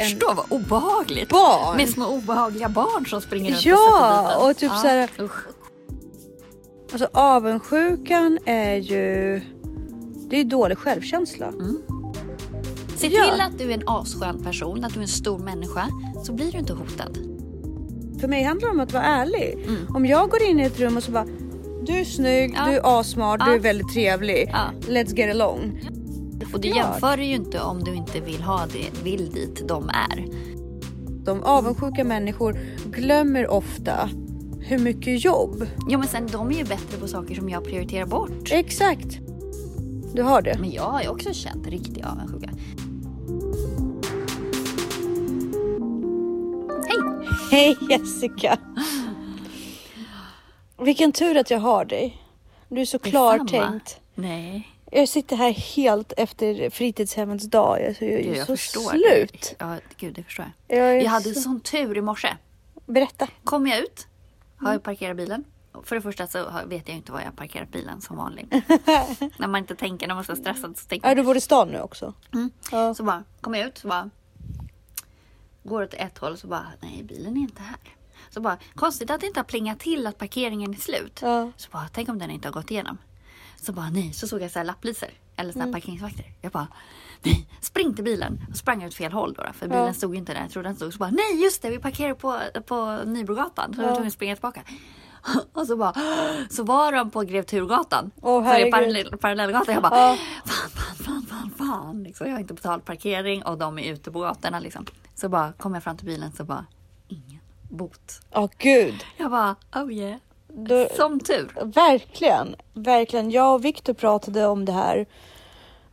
en Förstå vad obehagligt. barn. Med små obehagliga barn som springer runt Ja, och och typ så här- usch. Alltså avundsjukan är ju... Det är dålig självkänsla. Se Ja. till att du är en asskön person, att du är en stor människa. Så blir du inte hotad. För mig handlar det om att vara ärlig. Om jag går in i ett rum och så bara du är snygg, Ja. du är assmart, du Ja. är väldigt trevlig. Ja. Let's get along. Och du jämför ju inte om du inte vill ha det, vill dit de är. De avundsjuka människor glömmer ofta hur mycket jobb. Ja men sen de är ju bättre på saker som jag prioriterar bort. Exakt. Du har det. Men jag har ju också känt riktig avundsjuka. Hej! Hej Jessica. Vilken tur att jag har dig. Du är så klartänkt. Nej, Jag sitter här helt efter fritidshemmets dag. Jag är ju jag så förstår. slut. Ja, gud det förstår jag. Jag, Jag hade så... sån tur i morse. Berätta. Kom jag ut, har Mm. jag parkerat bilen. För det första så vet jag inte var jag parkerat bilen som vanligt. när man inte tänker, när man är så stressad så tänker Är du bor i stan nu också? Mm. Ja. Så bara, kommer jag ut så bara. Går åt ett håll så bara, nej bilen är inte här. Så bara, konstigt att det inte har plingat till att parkeringen är slut. Ja. Så bara, tänk om den inte har gått igenom. Så bara, nej, så såg jag så här lapplisor. Eller så Mm. parkeringsvakter. Jag bara, nej, spring till bilen. Och sprang åt fel håll då, för bilen Ja. stod ju inte där. Jag trodde den stod. Så bara, nej just det, vi parkerar på, på Nybrogatan. Så jag var Ja. tvungen att springa tillbaka. Och så bara, så var de på Grev Turgatan. Åh, så är parallell, parallellgatan. Jag bara, Ja. fan, fan, fan, fan, fan. Liksom, jag har inte betalt parkering och de är ute på gatorna liksom. Så bara kom jag fram till bilen så bara, ingen bot. Ja, gud. Jag bara, oh yeah. Då- Som tur. Verkligen, verkligen. Jag och Viktor pratade om det här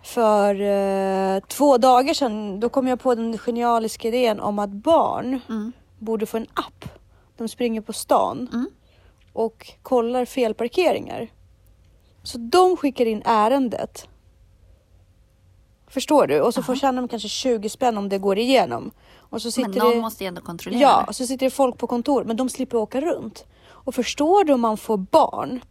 för eh, två dagar sedan. Då kom jag på den genialiska idén om att barn Mm. borde få en app. De springer på stan Mm. och kollar felparkeringar. Så de skickar in ärendet. Förstår du? Och så får tjäna de kanske 20 spänn om det går igenom. Och så sitter Men någon det... måste ju ändå kontrollera. Ja, och så sitter det folk på kontor, men de slipper åka runt. Och förstår du om man får barn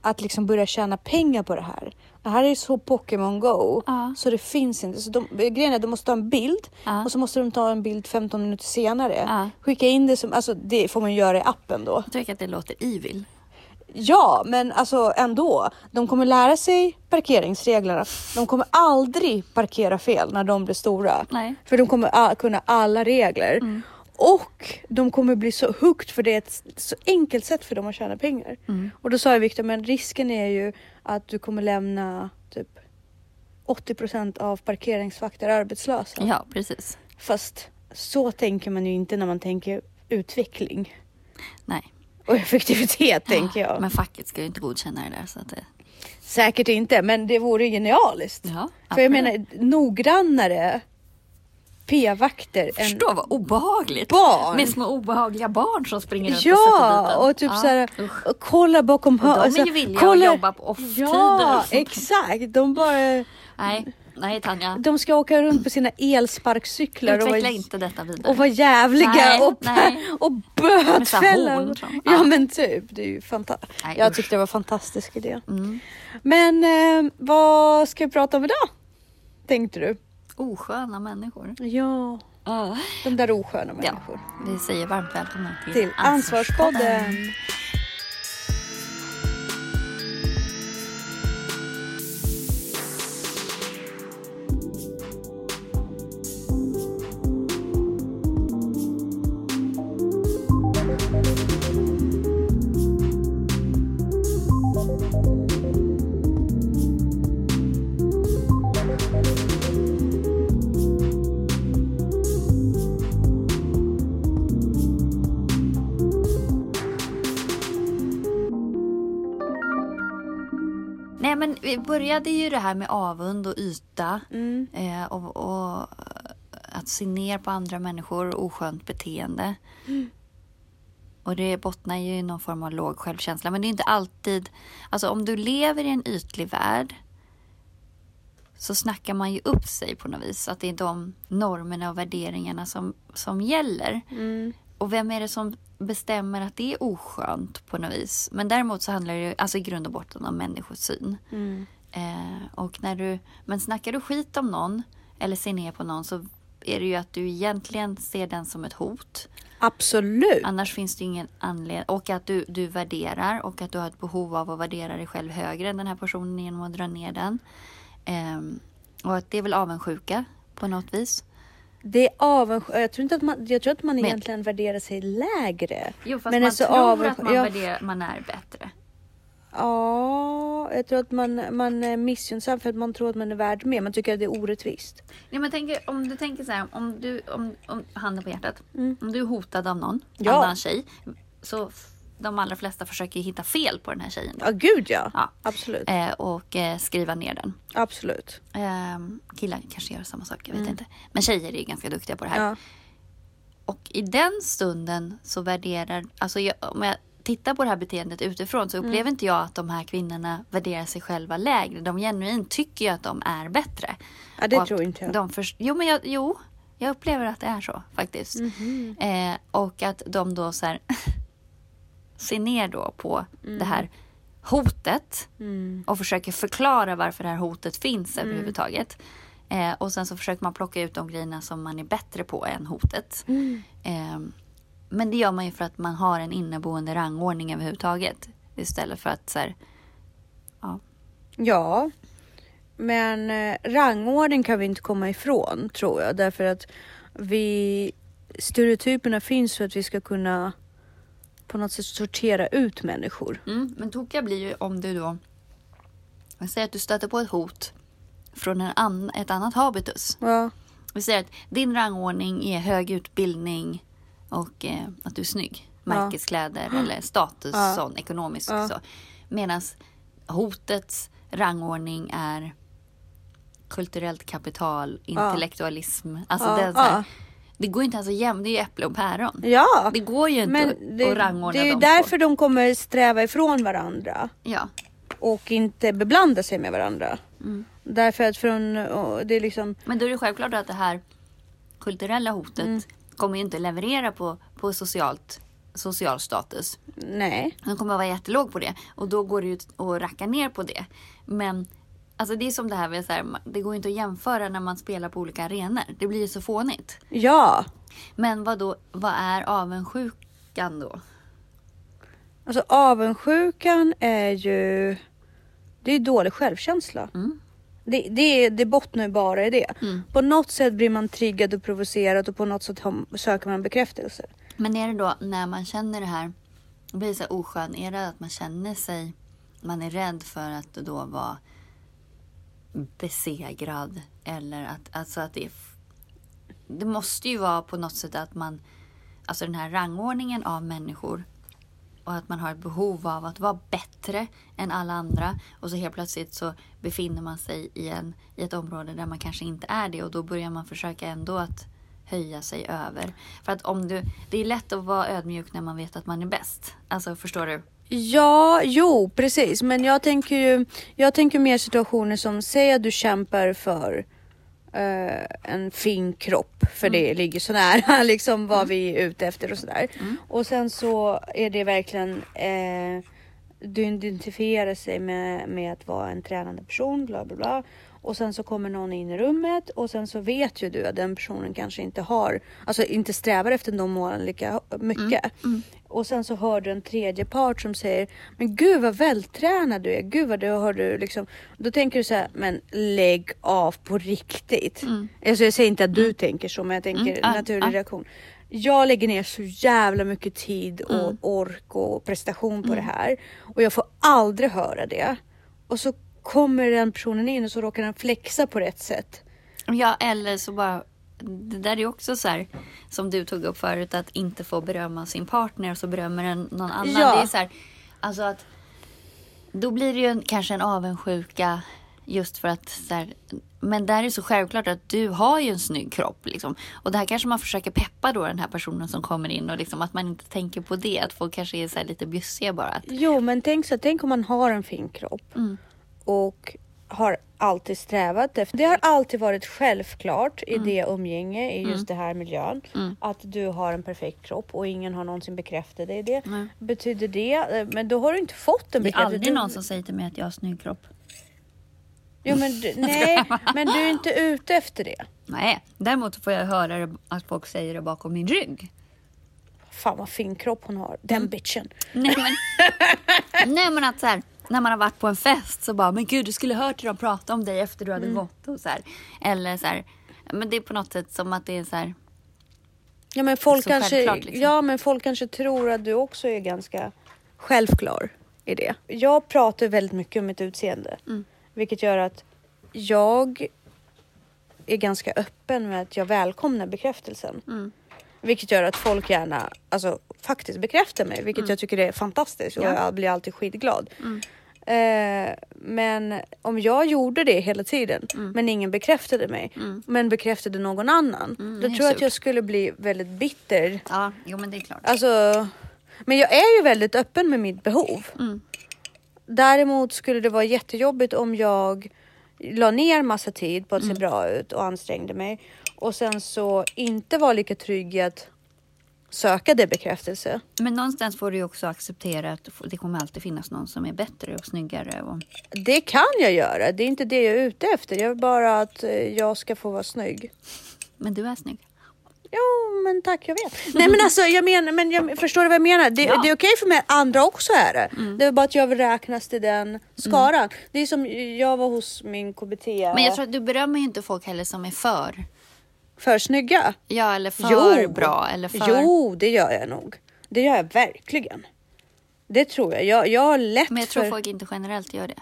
att liksom börja tjäna pengar på det här. Det här är så Pokémon Go Ja. så det finns inte. Så de, grejen är att de måste ta en bild Ja. och så måste de ta en bild 15 minuter senare. Ja. Skicka in det som, alltså det får man göra i appen då. Jag tycker att det låter evil. Ja, men alltså ändå. De kommer lära sig parkeringsreglerna. De kommer aldrig parkera fel när de blir stora. Nej. För de kommer kunna alla regler. Och de kommer bli så hooked för det är ett så enkelt sätt för dem att tjäna pengar. Och då sa jag Viktor, men risken är ju att du kommer lämna typ 80% av parkeringsvakter arbetslösa. Ja, precis. Fast så tänker man ju inte när man tänker utveckling Nej. och effektivitet tänker jag. Men facket ska ju inte godkänna det där. Så att det... Säkert inte, men det vore genialiskt. Ja, För jag menar noggrannare p-vakter Förstå vad obehagligt. Barn. Med små obehagliga barn som springer runt och sätter dit Ja, en. och typ Ja, så här, usch. och kolla bakom Och de är hö- alltså, ju villiga kolla- att jobba på off-tider. Ja, exakt. De bara, Nej, nej Tanja. de ska åka runt på sina elsparkcyklar och Utveckla vara, inte detta vidare. och vara jävliga Nej, och, nej. och bötfälla. Ja Ja. men typ, det är ju fantastiskt. Jag tyckte det var en fantastisk idé. Mm. Men eh, vad ska vi prata om idag? Tänkte du? Osköna människor. Ja, Ja. de där osköna Ja, människor. vi säger varmt välkomna till, Till Ansvarspodden. Började ju det här med avund och yta. Mm. Eh, och, och att se ner på andra människor och oskönt beteende. Och det bottnar ju i någon form av låg självkänsla. Men det är inte alltid... Alltså om du lever i en ytlig värld så snackar man ju upp sig på något vis. Att det är de normerna och värderingarna som, som gäller. Mm. Och vem är det som bestämmer att det är oskönt på något vis? Men däremot så handlar det alltså i grund och botten om människosyn. Mm. Eh, och när du, men snackar du skit om någon eller ser ner på någon så är det ju att du egentligen ser den som ett hot. Absolut. Annars finns det ingen anledning. Och att du, du värderar och att du har ett behov av att värdera dig själv högre än den här personen genom att dra ner den. Ehm, och att det är väl avundsjuka på något vis. Det är avundsjuka. Jag tror inte att man, jag tror att man Men- egentligen värderar sig lägre. Jo, fast Men man alltså tror avundsj- att man, ja. värderar, man är bättre. Ja, jag tror att man, man är missunnsam för att man tror att man är värd mer. Man tycker att det är orättvist. Ja, men tänk, om du tänker så här, om du, om, om, handen på hjärtat. Om du är hotad av någon Mm. Ja. annan tjej. Så de allra flesta försöker hitta fel på den här tjejen. Då. Ja, gud ja. Ja. Absolut. Eh, och eh, skriva ner den. Absolut. Ehm, killar kanske gör samma sak, jag vet inte. Men tjejer är ganska duktiga på det här. Mm. Ja. Och i den stunden så värderar, alltså jag, om jag tittar på det här beteendet utifrån så Mm. upplever inte jag att de här kvinnorna värderar sig själva lägre. De genuint tycker ju att de är bättre. Ja, det Och tror inte jag. De först- jo, men jag, jo, jag upplever att det är så faktiskt. Mhm. Eh, och att de då så här ser ner då på det här hotet Mm. och försöker förklara varför det här hotet finns överhuvudtaget. Eh, och sen så försöker man plocka ut de grejerna som man är bättre på än hotet. Mm. Eh, men det gör man ju för att man har en inneboende rangordning överhuvudtaget. Istället för att så här, ja. Ja, men eh, rangordning kan vi inte komma ifrån tror jag. Därför att vi stereotyperna finns för att vi ska kunna på något sätt sortera ut människor. Mm, men tokiga blir ju om du då... Vi säger att du stöter på ett hot från en an, ett annat habitus. Ja, Vi säger att din rangordning är hög utbildning och eh, att du är snygg. Märkeskläder eller status, Ja. sån, ekonomisk Ja. så. Medan hotets rangordning är kulturellt kapital, intellektualism. Alltså Ja, det, är så här, ja. Det går inte ens att jämna, det är ju äpple och päron. ja. Det går ju inte men det, att rangordna det är ju därför på. de kommer sträva ifrån varandra Ja. och inte beblanda sig med varandra. Mm. Därför att från, det är liksom, Men då är det självklart att det här kulturella hotet Mm. kommer ju inte leverera på, på socialt, social status. nej. Den kommer att vara jättelåg på det. Och då går det ju att racka ner på det. Men alltså det är som det här med så här, det går inte att jämföra när man spelar på olika arenor. Det blir ju så fånigt. Ja, Men vad då, vad är avundsjukan då? alltså avundsjukan är ju, det är dålig självkänsla. Mm. Det, det, det bottnar ju bara i det. Mm. På något sätt blir man triggad och provocerad och på något sätt söker man bekräftelse. Men är det då när man känner det här, blir så här oskön, är det att man känner sig, man är rädd för att då vara besegrad eller att, alltså att det är, det måste ju vara på något sätt att man, alltså den här rangordningen av människor och att man har ett behov av att vara bättre än alla andra och så helt plötsligt så befinner man sig i, en, i ett område där man kanske inte är det och då börjar man försöka ändå att höja sig över. För att om du, det är lätt att vara ödmjuk när man vet att man är bäst. Alltså förstår du? Ja, jo precis. Men jag tänker ju jag tänker mer situationer som, säg att du kämpar för eh, en fin kropp. För det ligger så nära liksom vad vi är ute efter och sådär. Och sen så är det verkligen eh, du identifierar sig med, med att vara en tränande person, bla bla bla. Och sen så kommer någon in i rummet och sen så vet ju du att den personen kanske inte har, alltså inte strävar efter de målen lika mycket. Och sen så hör du en tredje part som säger, men gud vad vältränad du är, gud vad du har du liksom. Då tänker du så här, men lägg av på riktigt. Alltså jag säger inte att du tänker så, men jag tänker Mm, ja, naturlig ja. reaktion. Jag lägger ner så jävla mycket tid och ork och prestation på det här. Och jag får aldrig höra det. Och så kommer den personen in och så råkar den flexa på rätt sätt. Ja, eller så bara... Det där är också så här, som du tog upp förut, att inte få berömma sin partner och så berömmer den någon annan. Ja. Det är så här, alltså att... Då blir det ju en, kanske en avundsjuka just för att så här, men där är det så självklart att du har ju en snygg kropp. Liksom. Och det här kanske man försöker peppa då den här personen som kommer in och liksom att man inte tänker på det. Att folk kanske är så lite bjussiga bara. Att, Jo, men tänk så tänk om man har en fin kropp Mm. Och har alltid strävat efter. Det har alltid varit självklart i det umgänge, i just det här miljön, Mm. att du har en perfekt kropp och ingen har någonsin bekräftat dig det. Nej. Betyder det, eh, men då har du inte fått en det är bekräftelse. aldrig någon som säger till mig att jag har snygg kropp. Jo men du, nej, men du är inte ute efter det. Nej, däremot får jag höra att folk säger det bakom min rygg. Fan vad fin kropp hon har, den bitchen. Nej men, nej, men att så här, när man har varit på en fest så bara, men gud du skulle hört hur de pratade om dig efter du hade Mm. gått. Och så här. Eller så här, men det är på något sätt som att det är så här, Ja men folk kanske, liksom. ja men folk kanske tror att du också är ganska självklar i det. Jag pratar väldigt mycket om mitt utseende, Mm. vilket gör att jag är ganska öppen med att jag välkomnar bekräftelsen. Mm. Vilket gör att folk gärna alltså, faktiskt bekräftar mig, vilket jag tycker är fantastiskt och Mm. Ja. jag blir alltid skitglad. Eh, men om jag gjorde det hela tiden men ingen bekräftade mig men bekräftade någon annan. Mm, då tror jag att jag skulle bli väldigt bitter. ja, jo men det är klart. Alltså, men jag är ju väldigt öppen med mitt behov. Mm. Däremot skulle det vara jättejobbigt om jag la ner massa tid på att Mm. se bra ut och ansträngde mig och sen så inte var lika trygg i att söka det bekräftelse. Men någonstans får du också acceptera att det kommer alltid finnas någon som är bättre och snyggare. Och... Det kan jag göra. Det är inte det jag är ute efter. Jag vill bara att eh, jag ska få vara snygg. Men du är snygg. Jo, men tack, jag vet. Nej, men alltså, jag menar, men jag förstår du vad jag menar? Det, Ja. det är okej för mig, andra också är det. Det är bara att jag vill räknas till den skaran. Det är som jag var hos min KBT. Men jag tror att du berömmer ju inte folk heller som är för. För snygga? Ja, eller för Jo. bra. Eller för... Jo, det gör jag nog. Det gör jag verkligen. Det tror jag. Jag, jag har lätt Men jag tror för... folk inte generellt gör det.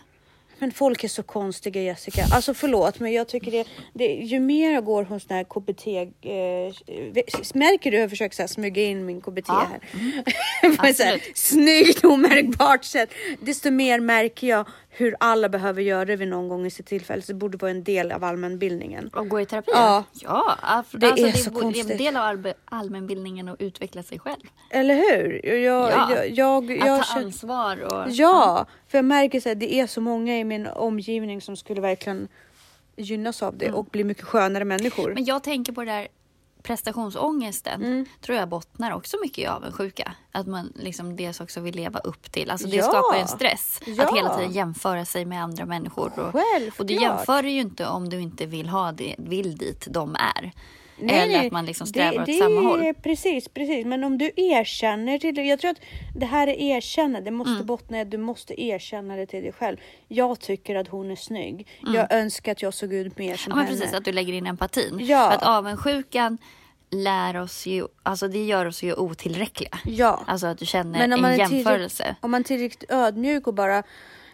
Men folk är så konstiga Jessica. Alltså förlåt men jag tycker det, det ju mer jag går hos den här KBT. Eh, märker du hur jag försöker så här, smyga in min KBT Ja. här? På ett snyggt omärkbart sätt. Desto mer märker jag hur alla behöver göra det vid någon gång i sitt tillfälle. Så det borde vara en del av allmänbildningen. Och gå i terapi? Ja. ja alltså, Det är det, så är en konstigt. del av allmänbildningen att utveckla sig själv. Eller hur? Jag, Ja. jag, jag, jag, att ta känner- ansvar och... Ja, för jag märker att det är så många i min omgivning som skulle verkligen gynnas av det och bli mycket skönare människor. Mm. Men jag tänker på det där prestationsångesten. Mm. Tror jag bottnar också mycket i avundsjuka. Att man liksom dels också vill leva upp till. Alltså det Ja. skapar en stress. Ja. Att hela tiden jämföra sig med andra människor. Och, Självklart. och du jämför ju inte om du inte vill ha det, vill dit de är. Nej, Eller att man liksom strävar det, åt det samma är, håll. Precis, precis. Men om du erkänner till det. Jag tror att det här är erkänna. Det måste Mm. bottna du måste erkänna det till dig själv. Jag tycker att hon är snygg. Jag önskar att jag såg ut mer som Mm. Ja, men henne. precis, att du lägger in empatin. Ja. För att avundsjukan lär oss ju, alltså det gör oss ju otillräckliga. Ja. Alltså att du känner en jämförelse. om man är tillräckligt ödmjuk och bara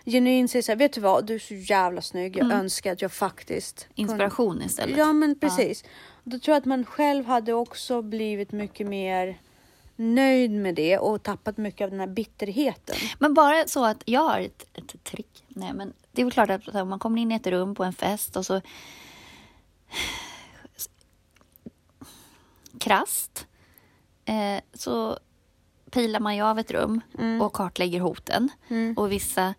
genuint säger så här, vet du vad, du är så jävla snygg. Jag önskar att jag faktiskt kunde- Mm. Inspiration istället. Ja men precis. Då tror jag att man själv hade också blivit mycket mer nöjd med det och tappat mycket av den här bitterheten. Men bara så att jag har ett, ett trick. Nej, men det är väl klart att om man kommer in i ett rum på en fest och så krasst eh, så pilar man ju av ett rum och kartlägger hoten. Och vissa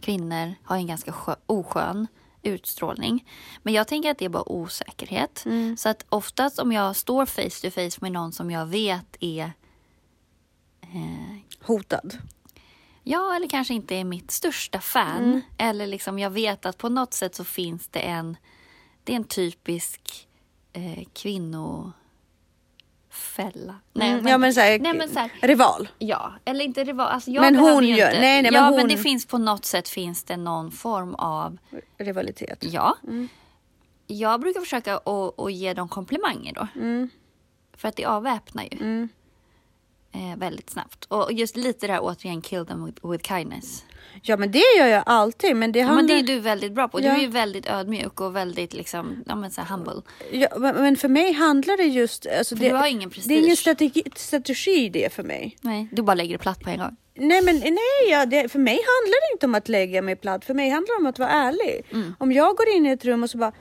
kvinnor har en ganska skö- oskön utstrålning. Men jag tänker att det är bara osäkerhet. Så att oftast om jag står face to face med någon som jag vet är Hotad. Ja, eller kanske inte är mitt största fan. Mm. Eller liksom jag vet att på något sätt så finns det en... Det är en typisk eh, kvinnofälla. Nej, Mm, ja men såhär, nej, men så här, rival. Ja, eller inte rival. Alltså Men hon ju gör- Inte, nej, nej, men ja, hon- men det finns på något sätt finns det någon form av... Rivalitet. Ja. Mm. Jag brukar försöka att, att ge dem komplimanger då. Mm. För att det avväpnar ju. Eh, väldigt snabbt. Och just lite där återigen, kill them with, with kindness. Ja men det gör jag alltid men det Ja, handlar... men det är du väldigt bra på. Du Ja. är ju väldigt ödmjuk och väldigt liksom, ja men så här humble. Ja, men för mig handlar det just... Alltså För det, du har ingen Det är ingen prestige. strategi, strategi det för mig. Nej, du bara lägger det platt på en gång. Nej men nej, ja, det, för mig handlar det inte om att lägga mig platt. För mig handlar det om att vara ärlig. Om jag går in i ett rum och så bara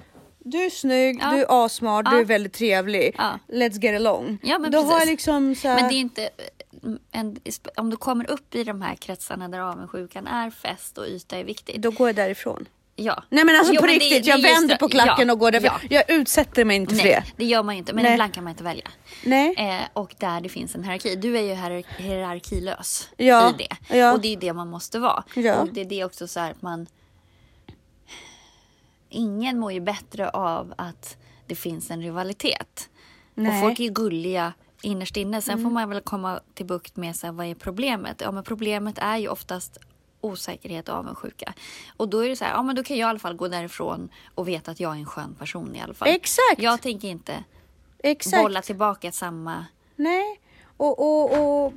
du är snygg, Ja. du är asmart, du Ja. är väldigt trevlig. Ja. Let's get along. Ja, men Då har jag precis. liksom så här, Men det är inte... eh, En, om du kommer upp i de här kretsarna där avundsjukan är fest och yta är viktigt. Då går jag därifrån. Ja. Nej men alltså Jo, på men det- riktigt, det jag just vänder det. på klacken Ja, och går därifrån. ja. Jag utsätter mig inte för Nej, det. det gör man ju inte. Men Nej. ibland kan man inte välja. Nej. Eh, och där det finns en hierarki. Du är ju hier- hierarkilös Ja, i det. ja. Och det är det man måste vara. Ja. Och det är det också så här att man... ingen mår ju bättre av att det finns en rivalitet. Nej. Och folk är ju gulliga innerst inne. Sen får man väl komma till bukt med så här, vad är problemet? Ja, men problemet är ju oftast osäkerhet och avundsjuka. Och då är det så här, ja men då kan jag i alla fall gå därifrån och veta att jag är en skön person i alla fall. Exakt! Jag tänker inte Exakt. bolla tillbaka samma... Nej, och, och, och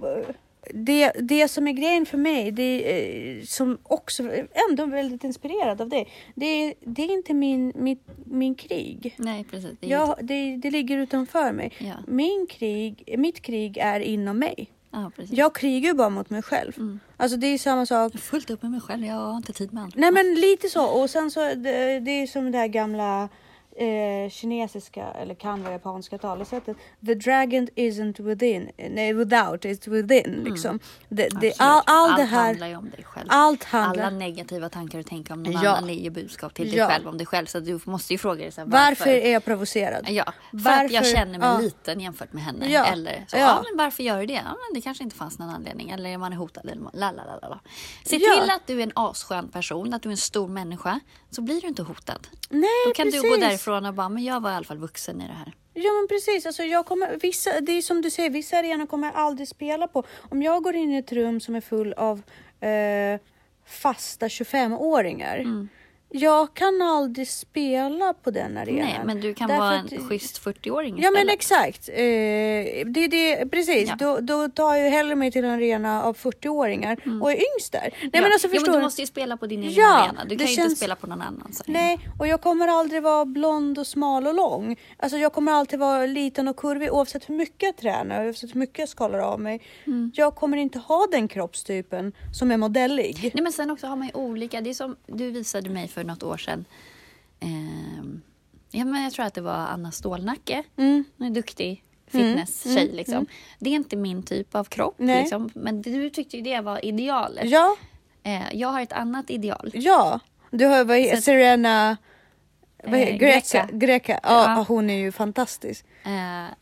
det, det som är grejen för mig, det är, som också ändå är väldigt inspirerad av det, det är, det är inte min, mitt, min krig. Nej, precis. Det Jag, det, det ligger utanför mig. Ja. Min krig, mitt krig är inom mig. Ja. Jag krigar ju bara mot mig själv. Mm. Alltså det är samma sak. Jag är fullt upp med mig själv. Jag har inte tid med andra. Nej men lite så. Och sen så, det, det är som det här gamla eh, kinesiska, eller kan vara japanska talesättet. The dragon isn't within, nej without, it's within. Liksom. Det, det, all, all Allt det här, handlar ju om dig själv. allt handlar... Alla negativa tankar du tänker om någon Ja. annan är ju budskap till dig Ja. själv om dig själv. Så du måste ju fråga dig så här, varför är jag provocerad? Ja, för Varför- att jag känner mig ja. liten jämfört med henne. Ja. Eller så, Ja. men varför gör du det? Ja, men det kanske inte fanns någon anledning. Eller man är hotad. Eller la, la, la, la, la. Se till att du är en asskön person, att du är en stor människa. Så blir du inte hotad. Nej Då kan precis. du gå därifrån och bara, men jag var i alla fall vuxen i det här. Ja men precis, alltså jag kommer, vissa, det är som du säger, vissa arenor kommer jag aldrig spela på. Om jag går in i ett rum som är full av eh, fasta 25-åringer. Jag kan aldrig spela på den arenan. Nej, men du kan Därför vara att- en schysst 40-åring Ja men istället. exakt. Eh, det det, precis. Ja. Då, då tar jag hellre mig till en arena av 40-åringar och är yngst där. Nej Mm. ja. men alltså ja, men du måste ju spela på din egen Ja, arena. Du kan ju inte känns- spela på någon annans arena. Nej, och jag kommer aldrig vara blond och smal och lång. Alltså jag kommer alltid vara liten och kurvig oavsett hur mycket jag tränar, oavsett hur mycket jag skalar av mig. Mm. Jag kommer inte ha den kroppstypen som är modellig. Nej, men sen också har man ju olika. Det är som du visade mig för något år sedan. Ehm, ja, men jag tror att det var Anna Stålnacke. Mm. Hon är duktig fitness-tjej. mm, liksom. Det är inte min typ av kropp. Liksom. Men du tyckte ju det var idealet. Ja, Eh, jag har ett annat ideal. ja. Du har vad Serena vad he- Eh, Greca. Greca. Ja, Ja. hon är ju fantastisk. Eh,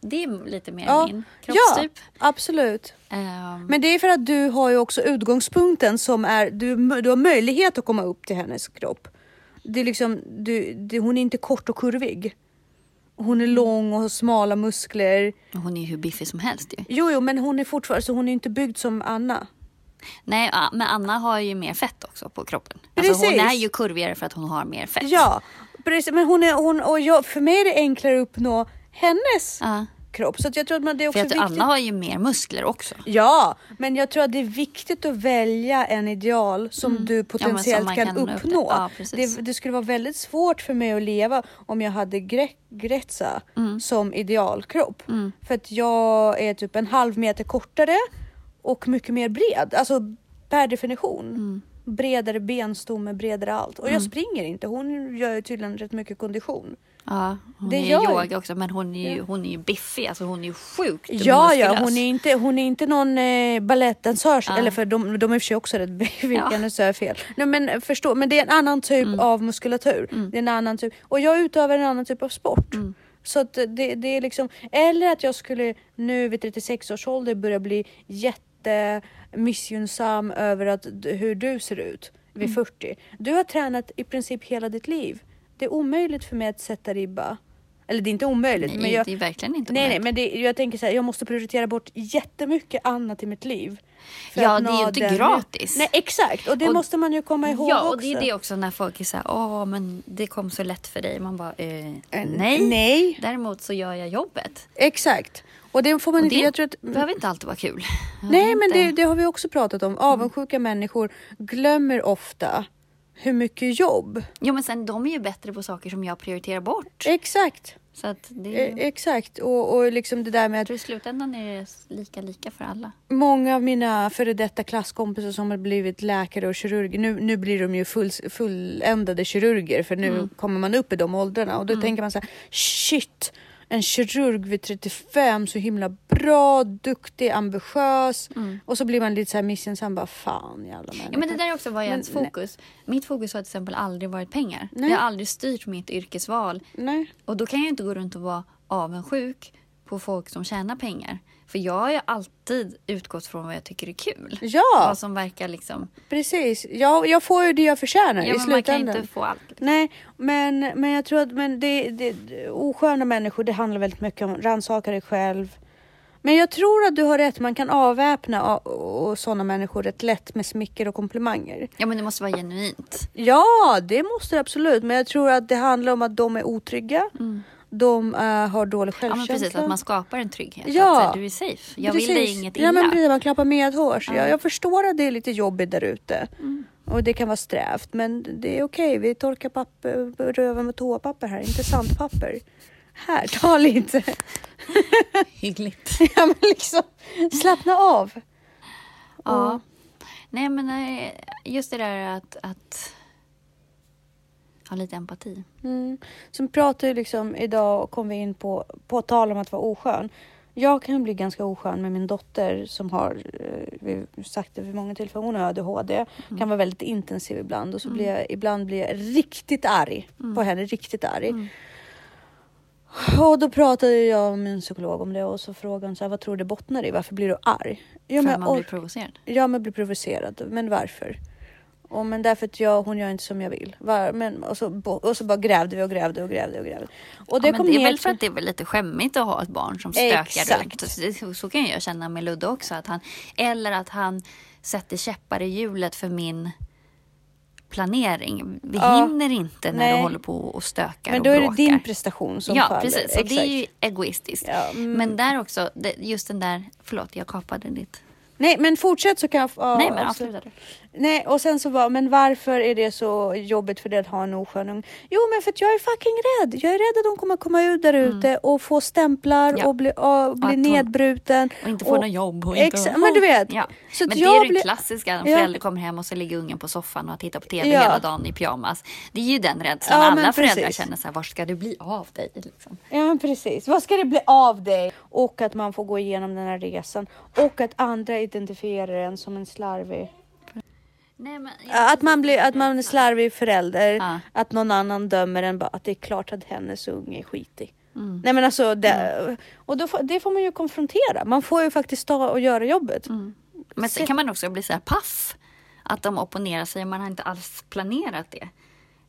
det är lite mer Ja, min ja kroppstyp. absolut. Ehm, Men det är för att du har ju också utgångspunkten som är, du, du har möjlighet att komma upp till hennes kropp. Det är liksom, du, det, hon är inte kort och kurvig. Hon är lång och har smala muskler. hon är ju hur biffig som helst ju. Jo, jo, men hon är fortfarande, så hon är inte byggd som Anna. Nej, men Anna har ju mer fett också på kroppen. Alltså, hon Precis. är ju kurvigare för att hon har mer fett. Ja, precis. Men hon är, hon, och jag, för mig är det enklare att uppnå hennes Ja. Kropp. Så jag tror att man, det är också För att viktigt. Anna har ju mer muskler också. Ja, men jag tror att det är viktigt att välja en ideal som du potentiellt man kan, kan uppnå. Ja, det, det skulle vara väldigt svårt för mig att leva om jag hade Gre Gretza Mm. som idealkropp. För att jag är typ en halv meter kortare och mycket mer bred. Alltså per definition. Mm. Bredare benstomme, bredare allt. Och jag springer inte. Hon gör ju tydligen rätt mycket kondition. Ja, hon Det är gör- yoga också men hon är ju, hon är ju biffig. Alltså hon är ju sjukt Ja, ja, muskulös. hon är inte, hon är inte någon eh, balettdansörs, Ja. eller för de, de är i och för sig också rätt vilka nu säger jag fel. Nej, men förstå, men det är en annan typ Mm. av muskulatur. Det är en anannan typ, och jag utövar en annan typ av sport. Mm. Så det, det är liksom, eller att jag skulle nu vid 36 års ålder börja bli jätte missgynnsam över att, hur du ser ut vid Mm. 40. Du har tränat i princip hela ditt liv. Det är omöjligt för mig att sätta ribba. Eller det är inte omöjligt. Nej, men jag, det är verkligen inte Nej, nej, omöjligt. men det, jag tänker så här, jag måste prioritera bort jättemycket annat i mitt liv. Ja, det är ju inte den- gratis. Nej, exakt. Och det Och- måste man ju komma ihåg Ja, och också. det är det också när folk är så här, åh men det kom så lätt för dig. Man bara, Eh, nej. Nej, Däremot så gör jag jobbet. exakt. Och det får man Och inte, det jag tror att, behöver inte alltid vara kul. Nej, men inte- det, det har vi också pratat om. Avundsjuka människor glömmer ofta hur mycket jobb. Jo men sen de är ju bättre på saker som jag prioriterar bort. Exakt. Så att det är, Eh, exakt. Och, och liksom det där med att i slutändan är det lika lika för alla. många av mina före detta klasskompisar som har blivit läkare och kirurger, nu, nu blir de ju full, fulländade kirurger för nu Mm. kommer man upp i de åldrarna och då tänker man så här, shit, en kirurg vid 35, så himla bra, duktig, ambitiös. Och så blir man lite så här missgynnsam, bara fan jävla människa. Mm. Ja, men det där är också vad ens nej. fokus. Mitt fokus har till exempel aldrig varit pengar. Nej. Jag har aldrig styrt mitt yrkesval. Nej. Och då kan jag inte gå runt och vara avundsjuk på folk som tjänar pengar. För jag har ju alltid utgått från vad jag tycker är kul. Ja, Vad som verkar liksom... precis. Jag, jag får ju det jag förtjänar Ja, i men man kan slutändan. inte få allt. Nej, men, men jag tror att men det, det, osköna människor, det handlar väldigt mycket om rannsaka dig själv. Men jag tror att du har rätt, man kan avväpna sådana människor rätt lätt med smicker och komplimanger. Ja, men det måste vara genuint. Ja, det måste det absolut, men jag tror att det handlar om att de är otrygga. De eh, har dålig. Ja, självkänsla. men precis. Att man skapar en trygghet. Ja. Att du är safe. Jag vill dig Precis. inget illa. Ja men precis, man klappar medhårs. Ja. Jag, jag förstår att det är lite jobbigt där ute. Mm. Och det kan vara strävt men det är okej. Vi torkar papper, röven med toapapper här, inte sandpapper. Här, ta lite. Hyggligt. ja men liksom, slappna av. Ja. Nej, men eh, just det där att, att ha lite empati. Mm. Sen pratar ju liksom idag kom vi in på, på tal om att vara oskön. Jag kan bli ganska oskön med min dotter som har, eh, vi har sagt det vid många tillfällen, hon har ADHD. Kan vara väldigt intensiv ibland och så blir jag, ibland blir jag riktigt arg på henne, riktigt arg. Och då pratade jag med min psykolog om det och så frågade hon så här, vad tror du det bottnar i? Varför blir du arg? Ja, för men man blir provocerad. Ja, men blir provocerad. Men varför? Och men därför att jag, hon gör inte som jag vill. Var, men, och, så, och så bara grävde vi och grävde och grävde och grävde. Och det ja, men kom det är väl för att det är väl lite skämmigt att ha ett barn som stökar Exakt. runt. Så, så, kan jag känna med Ludde också. Att han, eller att han sätter käppar i hjulet för min planering. Vi Ja. hinner inte när Nej. du håller på och stökar Men och då är det din prestation som ja, faller. precis. Och det är ju egoistiskt. Ja, mm. Men där också, just den där... Förlåt, jag kapade ditt... Nej, men fortsätt så kan jag... ja, Nej, men också- avsluta du. Nej, och sen så var men varför är det så jobbigt för dig att ha en oskön ung? Jo, men för att jag är fucking rädd. Jag är rädd att de kommer komma ut där ute och få stämplar Mm. Ja. och bli, och bli hon- nedbruten. Och inte få något jobb. Och inte, Exa- men du vet. Ja. Så men det är det blir- klassiska. En Ja. förälder kommer hem och så ligger ungen på soffan och har tittat på tv Ja. hela dagen i pyjamas. Det är ju den rädslan. Ja, Alla föräldrar precis. känner så här, var ska du bli av dig? Liksom. Ja men precis. Vad ska det bli av dig? Och att man får gå igenom den här resan. Och att andra identifierar en som en slarvig... Nej, men, Att man blir att man är slarvig förälder. Ja. Att någon annan dömer en bara att det är klart att hennes unge är skitig. Mm. Nej men alltså det, och då det får man ju konfrontera. Man får ju faktiskt ta och göra jobbet. Mm. Men sen kan man också bli så här paff. Att de opponerar sig och man har inte alls planerat det.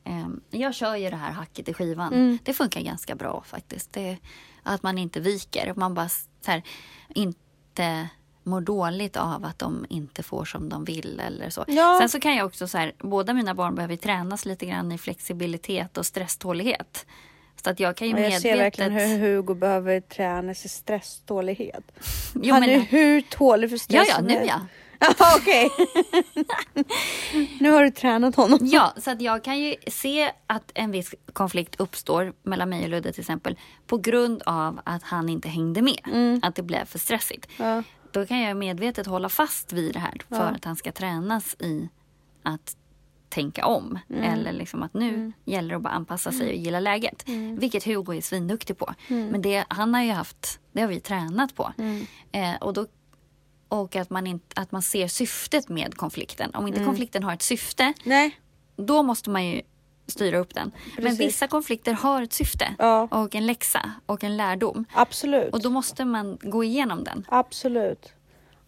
Ehm, Jag kör ju det här hacket i skivan. Mm. Det funkar ganska bra faktiskt. Det, att man inte viker. Man bara här, inte mår dåligt av att de inte får som de vill eller så. Ja. Sen så kan jag också så här, båda mina barn behöver tränas lite grann i flexibilitet och stresstålighet. Så att jag kan ju Och jag ser medvetet... verkligen hur Hugo behöver träna sig stresstålighet. Jo, Han men- är hur tålig för Ja, stress ja, som nu ja. Ja, Okej. nu har du tränat honom. Ja, så att jag kan ju se att en viss konflikt uppstår mellan mig och Ludde till exempel på grund av att han inte hängde med. Att det blev för stressigt. Ja. Då kan jag medvetet hålla fast vid det här för Ja. att han ska tränas i att tänka om. Eller liksom att nu gäller det att bara anpassa sig och gilla läget. Vilket Hugo är svinduktig på. Men det han har ju haft, det har vi tränat på. Eh, och då och att man, inte, att man ser syftet med konflikten. Om inte konflikten har ett syfte, Nej. då måste man ju styra upp den. Men Precis. vissa konflikter har ett syfte Ja. och en läxa och en lärdom. Absolut. Och då måste man gå igenom den. Absolut.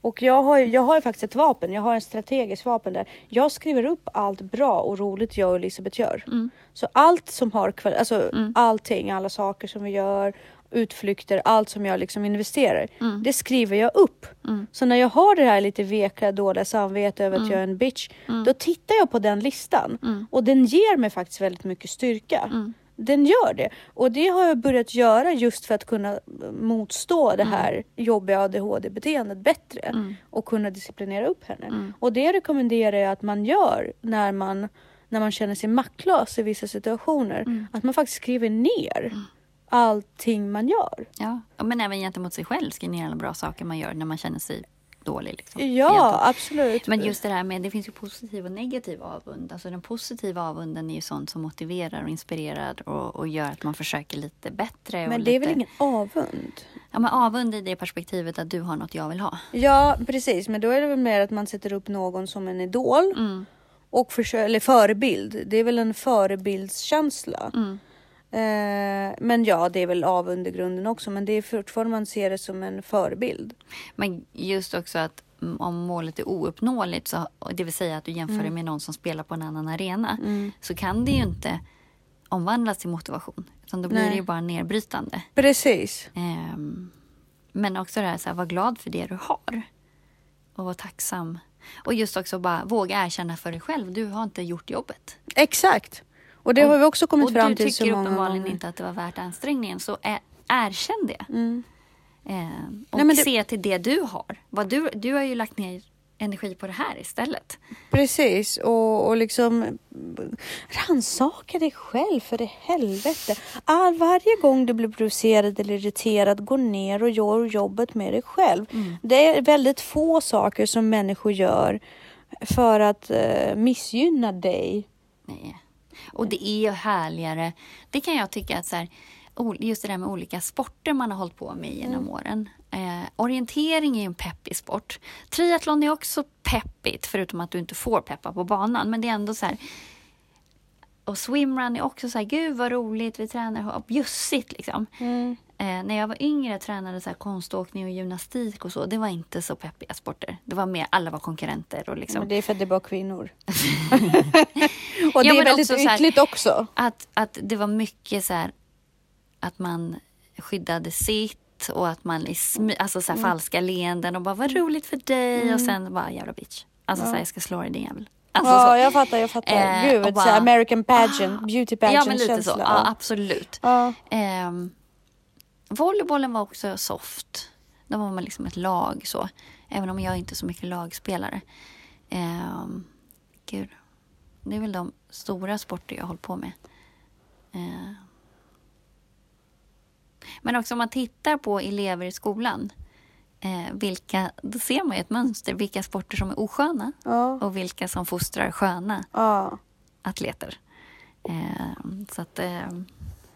Och jag har, jag har faktiskt ett vapen. Jag har en strategisk vapen där. Jag skriver upp allt bra och roligt jag och Elisabeth gör. Mm. Så allt som har alltså allting, alla saker som vi gör, utflykter, allt som jag liksom investerar. Mm. Det skriver jag upp. Så när jag har det här lite veka, dåliga samvete över Mm. att jag är en bitch. Då tittar jag på den listan. Och den ger mig faktiskt väldigt mycket styrka. Mm. Den gör det. Och det har jag börjat göra just för att kunna motstå det här jobbiga ADHD-beteendet bättre. Och kunna disciplinera upp henne. Och det rekommenderar jag att man gör när man, när man känner sig maktlös i vissa situationer. Att man faktiskt skriver ner allting man gör. Ja. Men även gentemot sig själv, skriva ner alla bra saker man gör när man känner sig dålig. Liksom, Ja, absolut. Men just det här med, det finns ju positiv och negativ avund. Alltså den positiva avunden är ju sånt som motiverar och inspirerar och, och gör att man försöker lite bättre. Men det är lite, väl ingen avund? Ja, men avund i det perspektivet att du har något jag vill ha. Ja, precis. Men då är det väl mer att man sätter upp någon som en idol. Mm. Och försö- eller förebild. Det är väl en förebildskänsla. Mm. Eh, men ja, det är väl av undergrunden också. Men det är fortfarande man ser det som en förebild. Men just också att mm, om målet är ouppnåeligt, så, det vill säga att du jämför det med någon som spelar på en annan arena, så kan det ju inte omvandlas till motivation. Utan då blir Nej. det ju bara nedbrytande. Precis. Ehm, men också det här, så här, var glad för det du har. Och var tacksam. Och just också bara våga erkänna för dig själv, du har inte gjort jobbet. Exakt. Och det har vi också kommit och fram du till så tycker många uppenbarligen gånger. inte att det var värt ansträngningen, så ä- erkänn det. Mm. Ehm, och Nej, men det- se till det du har. Vad du, du har ju lagt ner energi på det här istället. Precis, och, och liksom rannsaka dig själv för i helvete. All, varje gång du blir provocerad eller irriterad, gå ner och gör jobbet med dig själv. Det är väldigt få saker som människor gör för att eh, missgynna dig. Nej. Och det är ju härligare. Det kan jag tycka att så här, just det där med olika sporter man har hållit på med genom åren. Eh, orientering är en peppig sport. Triathlon är också peppigt, förutom att du inte får peppa på banan. Men det är ändå så här... Och swimrun är också så här, gud vad roligt, vi tränar bjussigt liksom. Eh, när jag var yngre tränade så här konståkning och gymnastik och så. Det var inte så peppiga sporter. Det var mer, alla var konkurrenter och liksom. Men det är för att det bara kvinnor. och det Ja, är men väldigt också så här- ytligt också. Att, att det var mycket så här att man skyddade sitt och att man i smy, alltså så här falska leenden och bara vad roligt för dig och sen bara jävla bitch. Alltså så här, jag ska slå dig din jävel. Alltså ja, så. jag fattar, jag fattar. Eh, Gud, och så bara- American pageant, beauty pageant Ja men lite så, känsla. ja, absolut. Ja. Ehm, volleybollen var också soft. Då var man liksom ett lag så. Även om jag inte är så mycket lagspelare. Um, gud. Det är väl de stora sporter jag hållit på med. Ehm. Men också om man tittar på elever i skolan. Eh, vilka, då ser man ju ett mönster. Vilka sporter som är osköna Ja. och vilka som fostrar sköna Ja. atleter. Ehm, så att,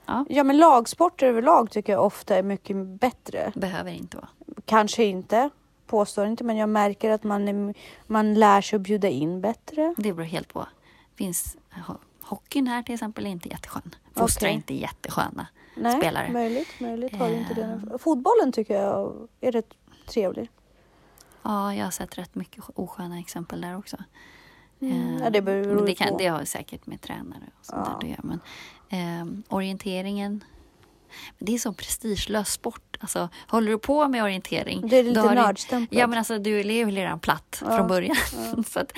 ja, ja, men lagsporter överlag tycker jag ofta är mycket bättre. behöver inte vara. Kanske inte, påstår inte, men jag märker att man, är, man lär sig att bjuda in bättre. Det beror helt på. Finns, ho- hockeyn här till exempel är inte jätteskön. Fostrar Okej. inte jättesköna Nej, spelare. möjligt, möjligt har inte det. Ehm. Fotbollen tycker jag är rätt trevlig. Ja, jag har sett rätt mycket osköna exempel där också. Mm. Ehm, Ja, det beror men det, kan, det har säkert med tränare och sånt Ja. där att göra. Men, ehm, orienteringen. Det är så prestigelös sport. Alltså, håller du på med orientering. Det är lite nördstämplat. Ja, men alltså du är ju redan platt Ja, från början. så att,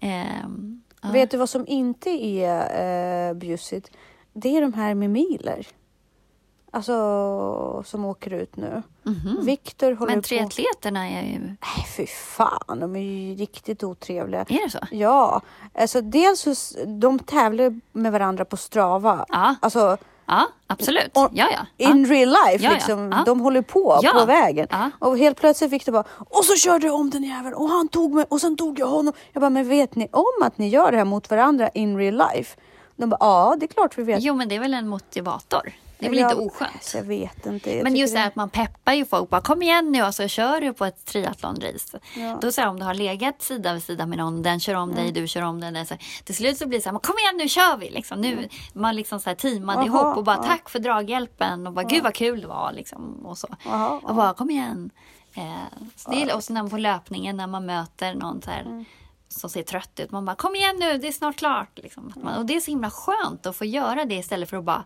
ehm, ja. Vet du vad som inte är eh, bjussigt? Det är de här med miler. Alltså som åker ut nu. Viktor håller. Men triatleterna är ju... Nej fy fan, de är ju riktigt otrevliga. Är det så? Ja, alltså dels så de tävlar med varandra på Strava. Ja. Alltså Ja, absolut. Och- Ja, ja. in real life Ja, liksom. Ja. De håller på på vägen. Och helt plötsligt fick det bara och så körde jag om den jäveln och han tog mig och sen tog jag honom. Jag bara, men vet ni om att ni gör det här mot varandra in real life? De bara, ja det är klart vi vet. Jo, men det är väl en motivator? Det är väl Jag- inte oskönt? Jag vet inte. Jag Men just det här att man peppar ju folk. Bara, Kom igen nu och så kör du på ett triathlonrace. Ja. Då så här, om du har legat sida vid sida med någon, den kör om dig, du kör om den. Så till slut så blir det så här, "Men kom igen nu kör vi. Liksom, nu, Man liksom så här teamade Aha, ihop och bara ja. tack för draghjälpen och bara gud vad kul det var. Liksom, och så. Aha, och bara kom igen. Eh, är, och så när man på löpningen när man möter någon så här, Mm. som ser trött ut. Man bara kom igen nu, det är snart klart. Liksom. Man, och det är så himla skönt att få göra det istället för att bara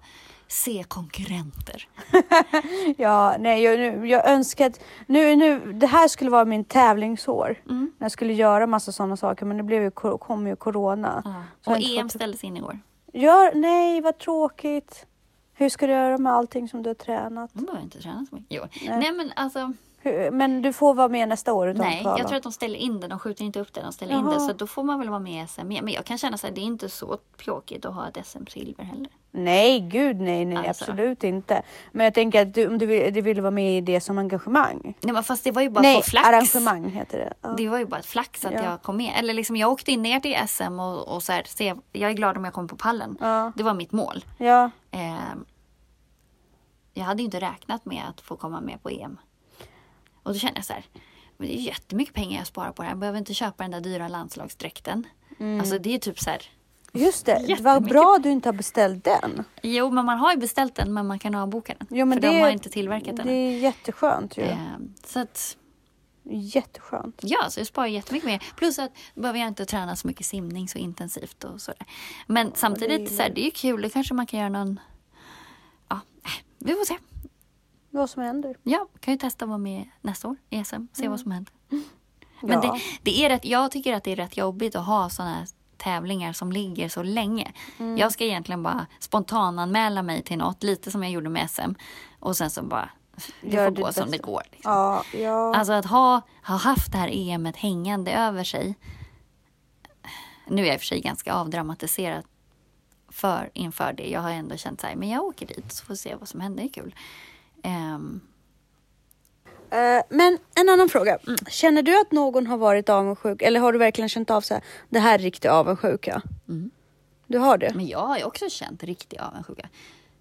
se konkurrenter. Ja, nej, jag, nu- jag önskar att nu, nu, det här skulle vara min tävlingsår. Mm. När jag skulle göra massa sådana saker, men det blev ju, kom ju corona. Jag har Och EM fått- ställdes in igår. Gör, nej, vad tråkigt. Hur ska du göra med allting som du har tränat? De behöver inte träna så mycket. Jo. Nej. men alltså, men du får vara med nästa år utan nej, jag tror att de ställer in det. De skjuter inte upp det, de ställer in Jaha. det. Så då får man väl vara med i SM. Men jag kan känna så här, det är inte så pjåkigt att ha ett SM-silver heller. Nej, gud nej, nej, Alltså. absolut inte. Men jag tänker att du, om du vill, du vill vara med i det som engagemang. Nej, men fast det var ju bara nej, flax. arrangemang heter det. Ja. Det var ju bara ett flax att Ja. jag kom med. Eller liksom, jag åkte in ner till SM och, och så här, se, jag är glad om jag kommer på pallen. Ja. Det var mitt mål. ja. Eh, jag hade ju inte räknat med att få komma med på EM. Och då kände jag så här, men det är jättemycket pengar jag sparar på det här. Jag behöver inte köpa den där dyra landslagsdräkten. Mm. Alltså det är typ så här Just det, vad bra du inte har beställt den. Jo, men man har ju beställt den men man kan avboka den. Jo, men för det, de har inte tillverkat den. Det är jätteskönt ju. Ehm, Så att, Jätteskönt. ja, så jag sparar jättemycket mer. Plus att då behöver jag inte träna så mycket simning så intensivt och sådär. Men samtidigt, det är- så här, det är ju kul. Det kanske man kan göra någon... Ja, äh, vi får se. Vad som händer. Ja, kan ju testa att vara med nästa år i SM. Se vad som händer. Men Ja. det, det är rätt, jag tycker att det är rätt jobbigt att ha här tävlingar som ligger så länge. Mm. Jag ska egentligen bara spontananmäla mig till något, lite som jag gjorde med SM. Och sen så bara, det Gör får ditt gå som bästa. det går. Liksom. Ja, ja. Alltså att ha, ha haft det här EMet hängande över sig. Nu är jag i och för sig ganska avdramatiserad för, inför det. Jag har ändå känt så här, men jag åker dit så får vi se vad som händer. Det är kul. Ehm, Eh, men en annan fråga. Känner du att någon har varit avundsjuk eller har du verkligen känt av så här, det här är riktig avundsjuka? Du har det? Men jag har ju också känt riktig avundsjuka.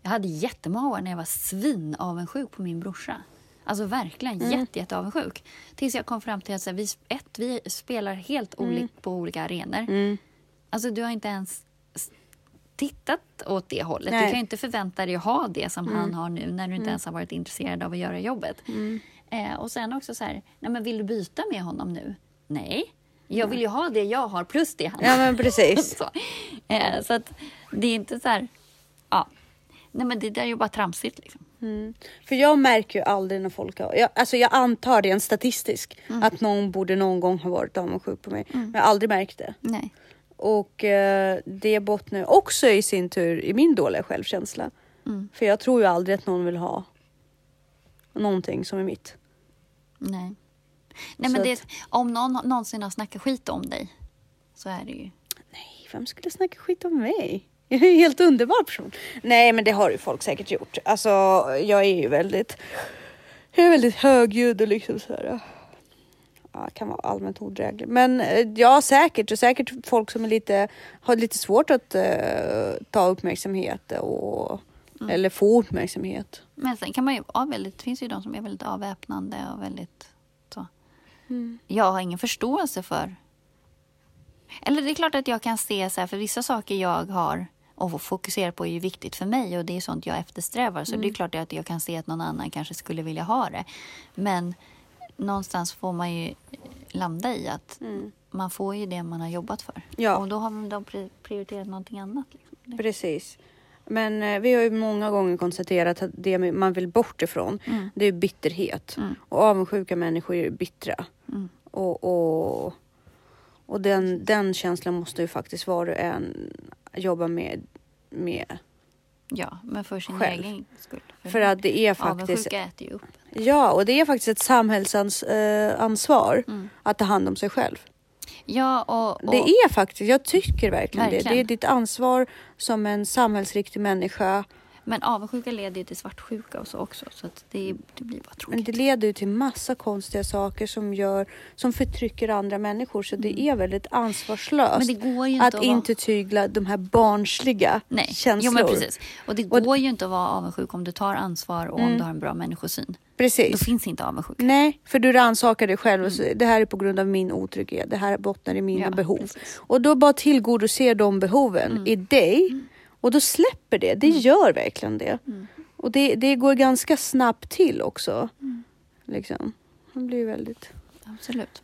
Jag hade jättemånga år när jag var svinavundsjuk på min brorsa. Alltså verkligen Mm. jätte, jätte avundsjuk. Tills jag kom fram till att så här, vi, ett, vi spelar helt Mm. olikt på olika arenor. Alltså du har inte ens tittat åt det hållet. Nej. Mm. Du kan ju inte förvänta dig att ha det som han har nu när du inte ens har varit intresserad av att göra jobbet. Eh, och sen också så här, nej men vill du byta med honom nu? Nej. Jag vill ju ha det jag har plus det han Ja men precis. så. Eh, så att det är inte så här... Ja. Nej, men det där är ju bara tramsigt. Liksom. För jag märker ju aldrig när folk har, jag, alltså jag antar rent statistiskt att någon borde någon gång ha varit avundsjuk på mig. Men jag har aldrig märkt det. Nej. Och eh, det bottnar också i sin tur i min dåliga självkänsla. För jag tror ju aldrig att någon vill ha någonting som är mitt. Nej. Nej Så men det, att- om någon någonsin har snackat skit om dig så är det ju... Nej, vem skulle snacka skit om mig? Jag är en helt underbar person. Nej, men det har ju folk säkert gjort. Alltså, jag är ju väldigt, jag är väldigt högljudd och liksom så här. Ja, kan vara allmänt odräglig. Men eh, ja, säkert. Och säkert folk som är lite, har lite svårt att eh, ta uppmärksamhet och, eller få uppmärksamhet. Men sen kan man ju vara väldigt... Det finns ju de som är väldigt avväpnande och väldigt så. Jag har ingen förståelse för... Eller det är klart att jag kan se så här, för vissa saker jag har och fokusera på är ju viktigt för mig och det är sånt jag eftersträvar. Så det är klart att jag kan se att någon annan kanske skulle vilja ha det. Men någonstans får man ju landa i att man får ju det man har jobbat för. Ja. Och då har de pri- prioriterat någonting annat. Liksom. Precis. Men eh, vi har ju många gånger konstaterat att det man vill bort ifrån, det är bitterhet. Och avundsjuka människor är bittra. Och, och, och den, den känslan måste ju faktiskt var och en jobba med. med. Ja, men för sin Själv. egen skull. För att det är faktiskt, Avundsjuka äter ju upp. Ja, och det är faktiskt ett samhällsansvar eh, ansvar att ta hand om sig själv. Ja, och, och Det är faktiskt, jag tycker verkligen, det. Verkligen. Det är ditt ansvar som en samhällsriktig människa. Men avundsjuka leder ju till svartsjuka och så också. Så det, det blir bara Men tråkigt. det leder ju till massa konstiga saker som gör som förtrycker andra människor. Så det är väldigt ansvarslöst Mm. Men det inte att att inte tygla de här barnsliga Nej, känslor. jo, men precis. Och det Och- går ju inte att vara avundsjuk om du tar ansvar och om du har en bra människosyn. Då Precis. finns inte avundsjuka. Nej, för du rannsakar dig själv. och säger, Det här är på grund av min otrygghet. Det här bottnar i mina Mm. Ja, behov. precis. Mm. Och då bara tillgodoser de behoven i dig. Och då släpper det. Det gör verkligen det. Mm. Och det, det går ganska snabbt till också. Mm. Liksom. Det blir väldigt... Absolut.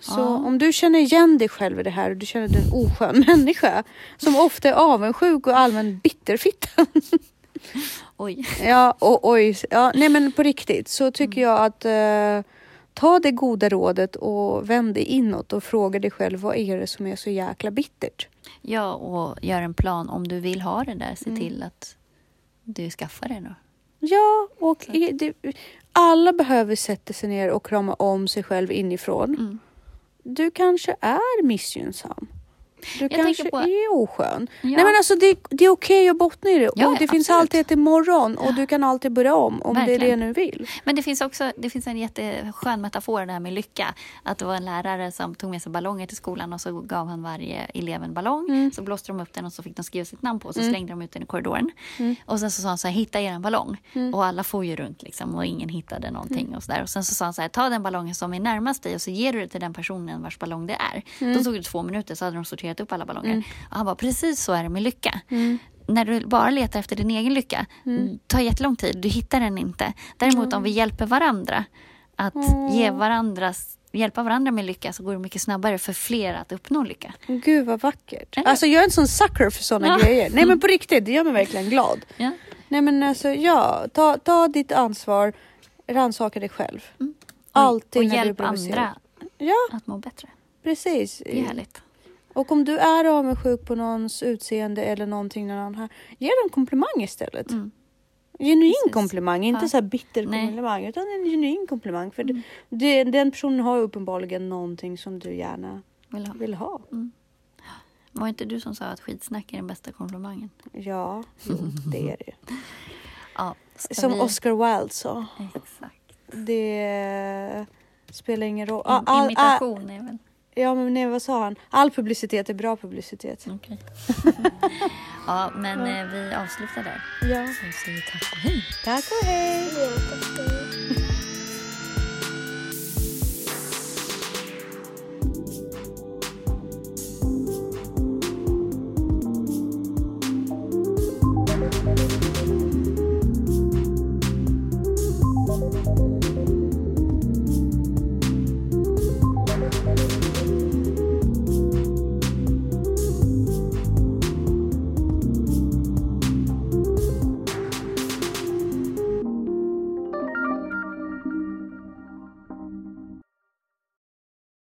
Så Ja. om du känner igen dig själv i det här och du känner är en oskön människa som ofta är avundsjuk och allmän bitterfitta. Oj. ja, och, oj. Ja, nej men på riktigt så tycker Mm. jag att eh, ta det goda rådet och vänd dig inåt och fråga dig själv vad är det som är så jäkla bittert? Ja, och gör en plan. Om du vill ha det där, se Mm. till att du skaffar det då. Ja, och i, det, alla behöver sätta sig ner och krama om sig själv inifrån. Mm. Du kanske är missgynnsam. Du tänker kanske på- är oskön. Ja. Nej men alltså det, det är okej att bottna i det. Ja, och det ja, finns absolut. alltid ett imorgon och du kan alltid börja om om det är Verkligen. det du vill. Men det finns också det finns en jätteskön metafor där med lycka. Att det var en lärare som tog med sig ballonger till skolan och så gav han varje elev en ballong. Mm. Så blåste de upp den och så fick de skriva sitt namn på och så slängde de ut den i korridoren. Och sen så sa han så här, hitta er en ballong. Mm. Och alla får ju runt liksom och ingen hittade någonting och så där. Och sen så sa han så här, ta den ballongen som är närmast dig och så ger du det till den personen vars ballong det är. Mm. Då tog det två minuter så hade de sorterat fångat upp alla ballonger. Mm. Och han bara, precis så är det med lycka. När du bara letar efter din egen lycka, Mm. tar jättelång tid, du hittar den inte. Däremot om vi hjälper varandra att ge varandras, hjälpa varandra med lycka så går det mycket snabbare för fler att uppnå lycka. Gud vad vackert. Eller? Alltså jag är en sån sucker för såna Ja. grejer. Nej men på riktigt, det gör mig verkligen glad. Ja. Nej men alltså ja, ta, ta ditt ansvar, rannsaka dig själv. Alltid och när hjälp du andra Ja, att må bättre. precis. Det är härligt. Och om du är avundsjuk på någons utseende eller någonting någon här, ge dem komplimang istället. Mm. Genuin Precis. komplimang, inte Ja. så här bitter Nej. komplimang utan en genuin komplimang. För Mm. det, den personen har uppenbarligen någonting som du gärna Vill ha. vill ha. Var inte du som sa att skitsnack är den bästa komplimangen? Ja, det är det. Ja, Som vi... Oscar Wilde sa. Exakt. Det spelar ingen roll. In, all, all, imitation är väl... ja men nej, vad sa han? All publicitet är bra publicitet. Okej. ja, men eh, vi avslutar där. Ja. Och säger tack och hej. Tack och hej!